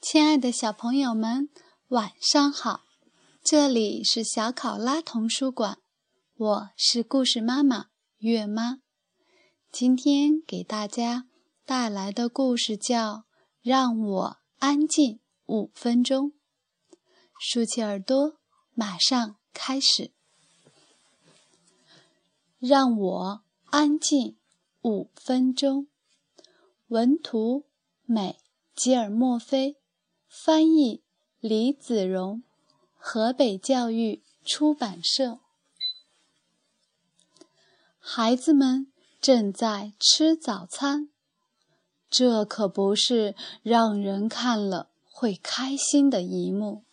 亲爱的小朋友们，晚上好！这里是小考拉童书馆，我是故事妈妈月妈。今天给大家带来的故事叫《让我安静五分钟》。竖起耳朵，马上开始。让我安静五分钟。文图：美，吉尔莫菲。翻译：李子荣，河北教育出版社。孩子们正在吃早餐，这可不是让人看了会开心的一幕。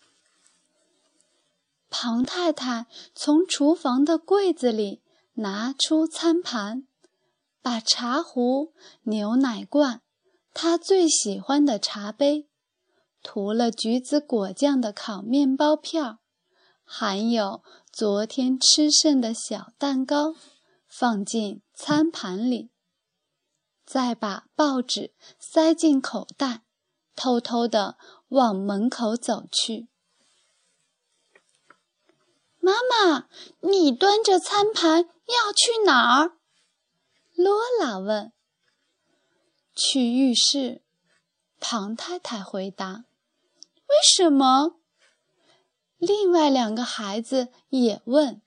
庞太太从厨房的柜子里拿出餐盘，把茶壶、牛奶罐、他最喜欢的茶杯。涂了橘子果酱的烤面包片儿，还有昨天吃剩的小蛋糕，放进餐盘里。再把报纸塞进口袋，偷偷地往门口走去。妈妈，你端着餐盘要去哪儿？罗拉问。去浴室。庞太太回答。为什么？另外两个孩子也问。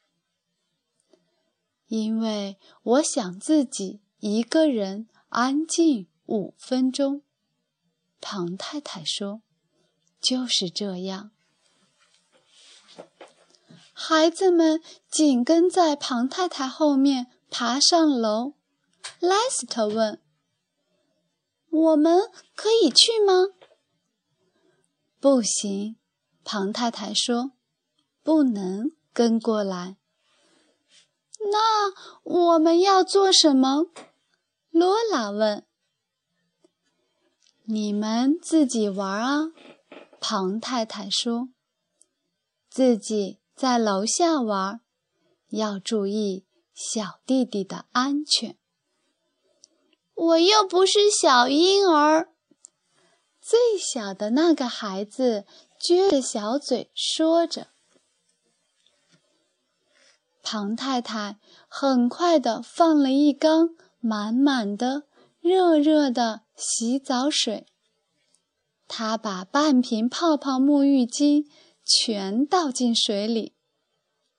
因为我想自己一个人安静五分钟。庞太太说：“就是这样。”孩子们紧跟在庞太太后面爬上楼。莱斯特问：“我们可以去吗？”不行，庞太太说：“不能跟过来。”那我们要做什么？罗拉问。“你们自己玩啊。”庞太太说，“自己在楼下玩，要注意小弟弟的安全。”我又不是小婴儿。最小的那个孩子撅着小嘴说着。庞太太很快地放了一缸满满的、热热的洗澡水。她把半瓶泡泡沐浴巾全倒进水里，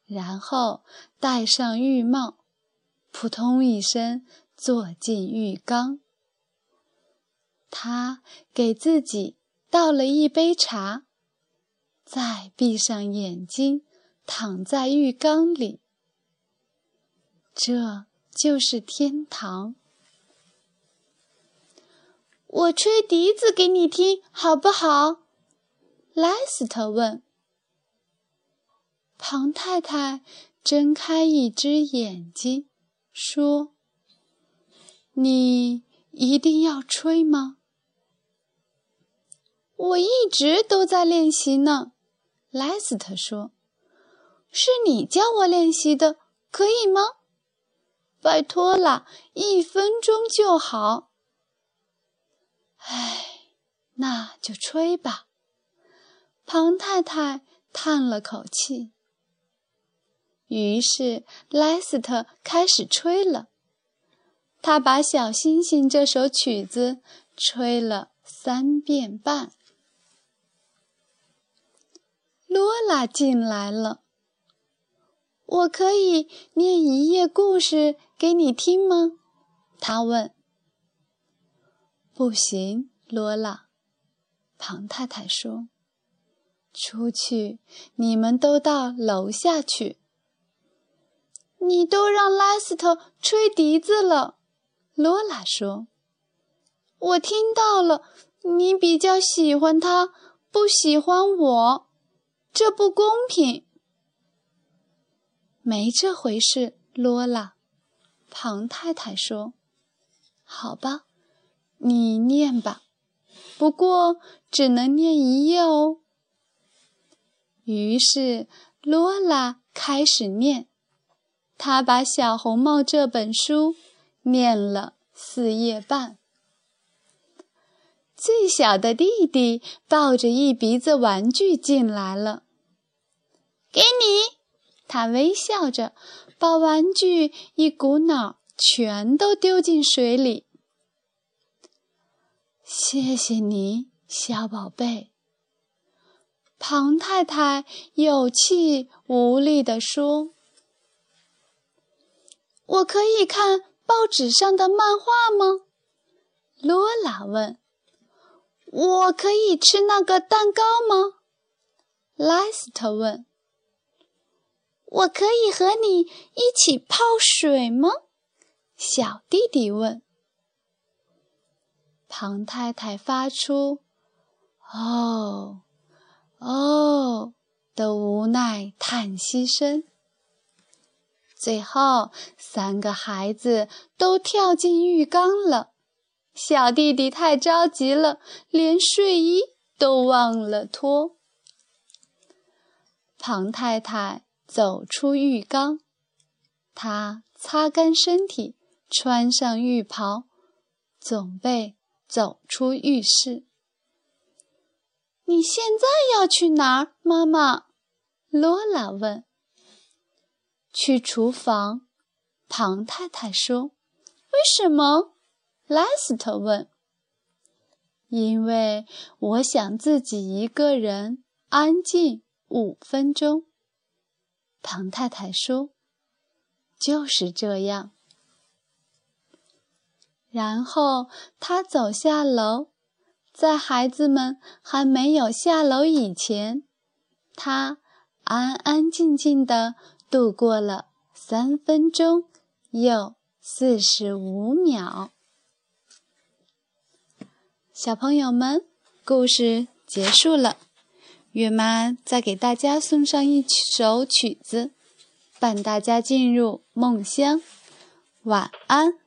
然后戴上浴帽，扑通一声坐进浴缸。他给自己倒了一杯茶，再闭上眼睛，躺在浴缸里。这就是天堂。我吹笛子给你听，好不好？莱斯特问。庞太太睁开一只眼睛，说：“你一定要吹吗？”我一直都在练习呢，莱斯特说：“是你教我练习的，可以吗？拜托了，一分钟就好。”唉，那就吹吧。庞太太叹了口气。于是莱斯特开始吹了。他把《小星星》这首曲子吹了三遍半。罗拉进来了。我可以念一页故事给你听吗？他问。不行，罗拉。庞太太说：“出去，你们都到楼下去。”你都让拉斯特吹笛子了，罗拉说。我听到了，你比较喜欢他，不喜欢我。这不公平，没这回事，罗拉。庞太太说：“好吧，你念吧，不过只能念一页哦。”于是罗拉开始念：“他把《小红帽》这本书念了四页半。最小的弟弟抱着一鼻子玩具进来了，给你。他微笑着把玩具一股脑全都丢进水里。谢谢你，小宝贝。庞太太有气无力地说。我可以看报纸上的漫画吗？罗拉问。我可以吃那个蛋糕吗？莱斯特问。我可以和你一起泡水吗？小弟弟问。庞太太发出“哦，哦”的无奈叹息声。最后，三个孩子都跳进浴缸了。小弟弟太着急了，连睡衣都忘了脱。庞太太走出浴缸，她擦干身体，穿上浴袍，准备走出浴室。你现在要去哪儿，妈妈？罗拉问。去厨房，庞太太说：“为什么？”莱斯特问。“因为我想自己一个人安静五分钟。”庞太太说：“就是这样。”然后他走下楼，在孩子们还没有下楼以前，他安安静静的。度过了三分钟又四十五秒，小朋友们，故事结束了。月妈再给大家送上一首曲子，伴大家进入梦乡。晚安。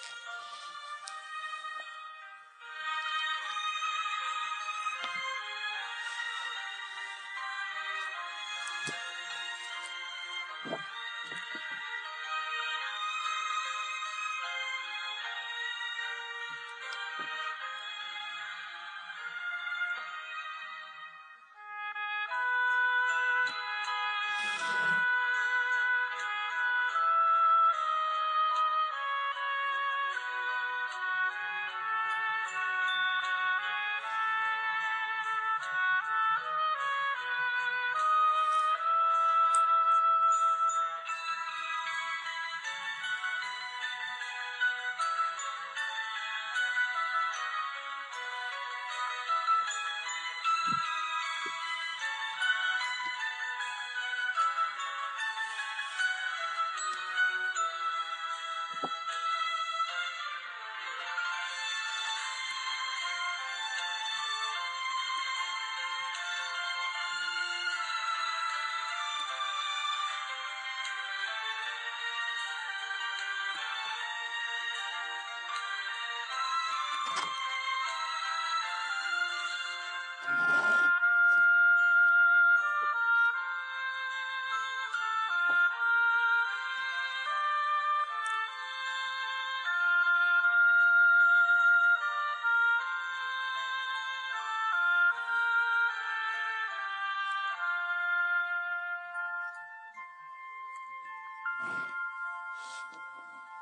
あ!